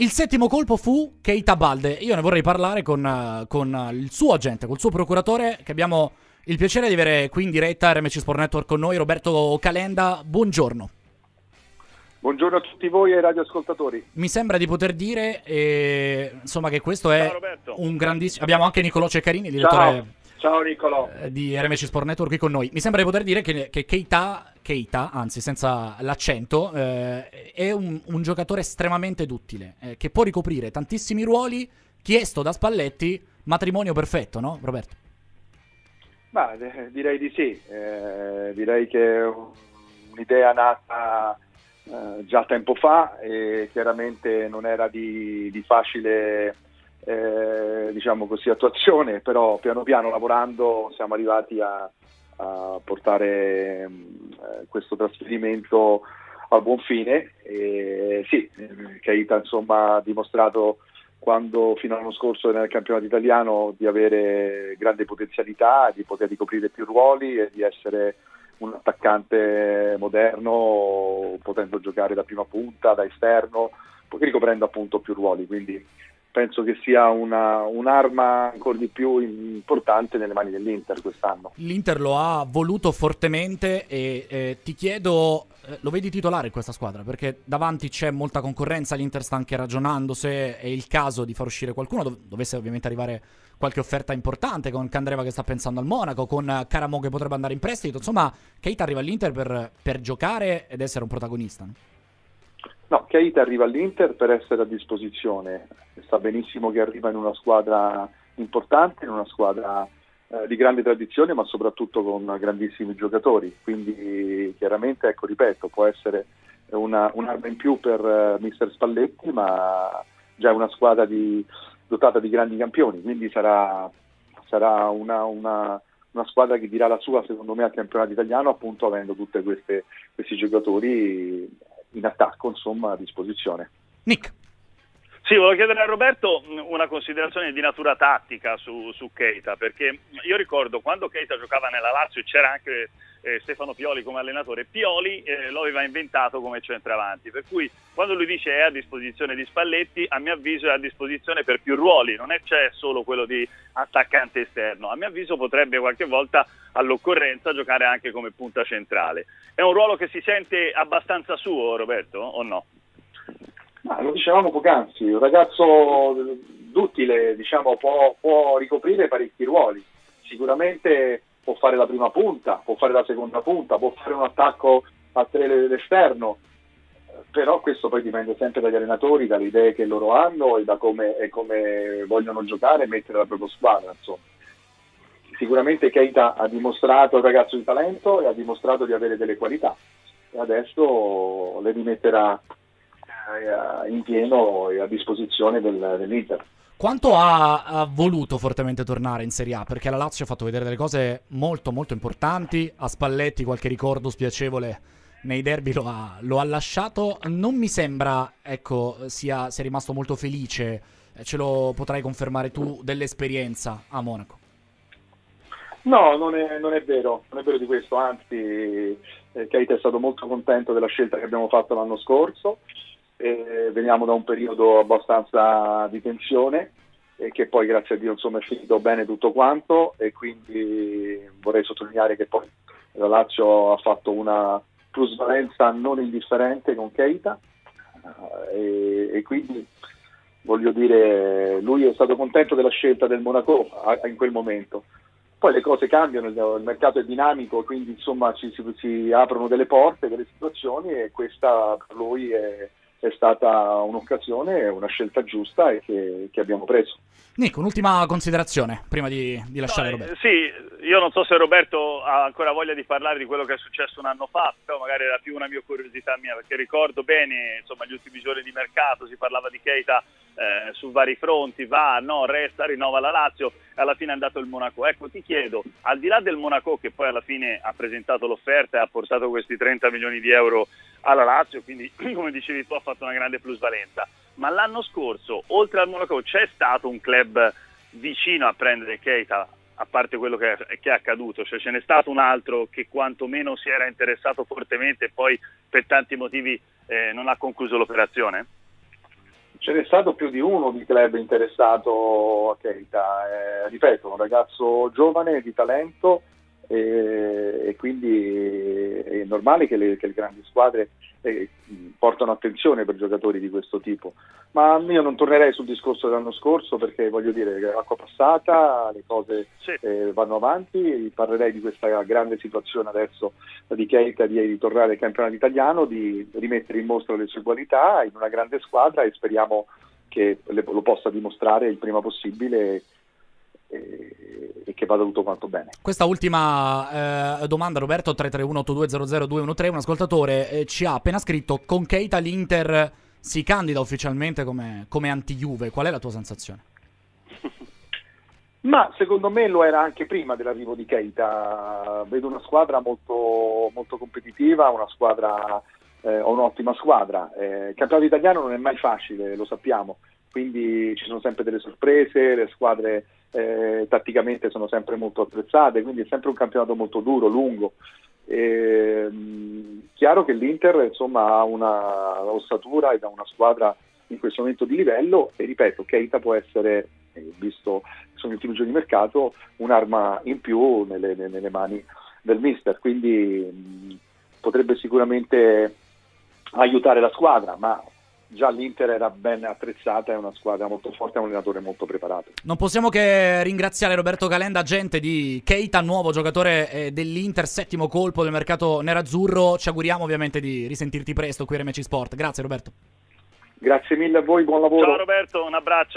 Il settimo colpo fu Keita Balde. Io ne vorrei parlare con, con il suo agente, col suo procuratore, che abbiamo il piacere di avere qui in diretta RMC Sport Network con noi, Roberto Calenda. Buongiorno. Buongiorno a tutti voi e ai radioascoltatori. Mi sembra di poter dire eh, insomma, che questo è un grandissimo. Abbiamo anche Nicolò Ceccarini, direttore Ciao. Ciao Nicolò. Eh, di RMC Sport Network qui con noi. Mi sembra di poter dire che, che Keita, Keita, anzi senza l'accento, eh, è un, un, giocatore estremamente duttile, eh, che può ricoprire tantissimi ruoli, chiesto da Spalletti, matrimonio perfetto, no Roberto? Ma, eh, direi di sì, eh, direi che è un'idea nata eh, già tempo fa e chiaramente non era di, di facile eh, diciamo così, attuazione, però piano piano lavorando siamo arrivati a, a portare eh, questo trasferimento a buon fine. E, sì, Keita insomma ha dimostrato quando fino all'anno scorso nel campionato italiano di avere grande potenzialità, di poter ricoprire più ruoli e di essere un attaccante moderno, potendo giocare da prima punta, da esterno, ricoprendo appunto più ruoli. Quindi penso che sia una, un'arma ancora di più importante nelle mani dell'Inter quest'anno. L'Inter lo ha voluto fortemente e eh, ti chiedo, eh, lo vedi titolare in questa squadra? Perché davanti c'è molta concorrenza, l'Inter sta anche ragionando se è il caso di far uscire qualcuno, dov- dovesse ovviamente arrivare qualche offerta importante con Candreva che sta pensando al Monaco, con Caramo che potrebbe andare in prestito, insomma Keita arriva all'Inter per, per giocare ed essere un protagonista. No? Keita arriva all'Inter per essere a disposizione, sa benissimo che arriva in una squadra importante, in una squadra eh, di grande tradizione, ma soprattutto con grandissimi giocatori, quindi chiaramente, ecco, ripeto, può essere una, un'arma in più per uh, mister Spalletti, ma già una squadra di, dotata di grandi campioni, quindi sarà, sarà una, una, una, squadra che dirà la sua, secondo me, al campionato italiano, appunto avendo tutti questi giocatori in attacco insomma, a disposizione. Nick. Sì, volevo chiedere a Roberto una considerazione di natura tattica su, su Keita, perché io ricordo quando Keita giocava nella Lazio c'era anche eh, Stefano Pioli come allenatore, Pioli eh, lo aveva inventato come centravanti, per cui quando lui dice è a disposizione di Spalletti, a mio avviso è a disposizione per più ruoli, non è c'è solo quello di attaccante esterno, a mio avviso potrebbe qualche volta all'occorrenza giocare anche come punta centrale. È un ruolo che si sente abbastanza suo, Roberto, o no? Ma lo dicevamo poc'anzi, un ragazzo duttile diciamo, può, può, ricoprire parecchi ruoli. Sicuramente può fare la prima punta, può fare la seconda punta, può fare un attacco a tre dell'esterno, però questo poi dipende sempre dagli allenatori, dalle idee che loro hanno e da come, e come vogliono giocare e mettere la propria squadra. Insomma. Sicuramente Keita ha dimostrato un ragazzo di talento e ha dimostrato di avere delle qualità e adesso le rimetterà eh, in pieno e a disposizione del, dell'Inter. Quanto ha, ha, voluto fortemente tornare in Serie A? Perché la Lazio ha fatto vedere delle cose molto molto importanti, a Spalletti qualche ricordo spiacevole nei derby lo ha, lo ha lasciato, non mi sembra ecco, sia, sia rimasto molto felice, eh, ce lo potrai confermare tu, dell'esperienza a Monaco. No, non è, non è, vero, non è vero di questo, anzi eh, Keita è stato molto contento della scelta che abbiamo fatto l'anno scorso eh, veniamo da un periodo abbastanza di tensione e che poi grazie a Dio insomma, è finito bene tutto quanto e quindi vorrei sottolineare che poi la Lazio ha fatto una plusvalenza non indifferente con Keita. Eh, e, e, quindi voglio dire lui è stato contento della scelta del Monaco a, in quel momento. Poi le cose cambiano, il mercato è dinamico, quindi insomma ci si, si aprono delle porte, delle situazioni e questa per lui è, è stata un'occasione, una scelta giusta e che, che abbiamo preso. Nico, un'ultima considerazione prima di, di lasciare no, Roberto. Sì, io non so se Roberto ha ancora voglia di parlare di quello che è successo un anno fa, però magari era più una mia curiosità mia, perché ricordo bene insomma, gli ultimi giorni di mercato, si parlava di Keita eh, su vari fronti, va, no, resta, rinnova la Lazio e alla fine è andato il Monaco. Ecco, ti chiedo, al di là del Monaco che poi alla fine ha presentato l'offerta e ha portato questi 30 milioni di euro alla Lazio, quindi come dicevi tu ha fatto una grande plusvalenza ma l'anno scorso, oltre al Monaco, c'è stato un club vicino a prendere Keita, a parte quello che è, che è accaduto, cioè ce n'è stato un altro che quantomeno si era interessato fortemente e poi per tanti motivi eh, non ha concluso l'operazione? Ce n'è stato più di uno di club interessato a Keita, eh, ripeto, un ragazzo giovane di talento e, e quindi è normale che le, che le grandi squadre eh, portano attenzione per giocatori di questo tipo. Ma io non tornerei sul discorso dell'anno scorso perché voglio dire che l'acqua passata, le cose sì. eh, vanno avanti, parlerei di questa grande situazione adesso di Keita di ritornare al campionato italiano, di rimettere in mostra le sue qualità in una grande squadra e speriamo che le, lo possa dimostrare il prima possibile e che vada tutto quanto bene. Questa ultima eh, domanda, Roberto 331-8200-213, un ascoltatore eh, ci ha appena scritto con Keita l'Inter si candida ufficialmente come, come anti-Juve, qual è la tua sensazione? Ma secondo me lo era anche prima dell'arrivo di Keita, vedo una squadra molto, molto competitiva, una squadra, eh, un'ottima squadra, eh, il campionato italiano non è mai facile, lo sappiamo, quindi ci sono sempre delle sorprese, le squadre eh, tatticamente sono sempre molto attrezzate, quindi è sempre un campionato molto duro, lungo. E, mh, chiaro che l'Inter insomma, ha una ossatura ed ha una squadra in questo momento di livello e ripeto, Keita può essere, eh, visto che sono gli ultimi giorni di mercato, un'arma in più nelle, nelle mani del mister, quindi mh, potrebbe sicuramente aiutare la squadra, ma già l'Inter era ben attrezzata, è una squadra molto forte, è un allenatore molto preparato. Non possiamo che ringraziare Roberto Calenda, agente di Keita, nuovo giocatore eh, dell'Inter, settimo colpo del mercato nerazzurro. Ci auguriamo ovviamente di risentirti presto qui a RMC Sport. Grazie Roberto. Grazie mille a voi, buon lavoro. Ciao Roberto, un abbraccio.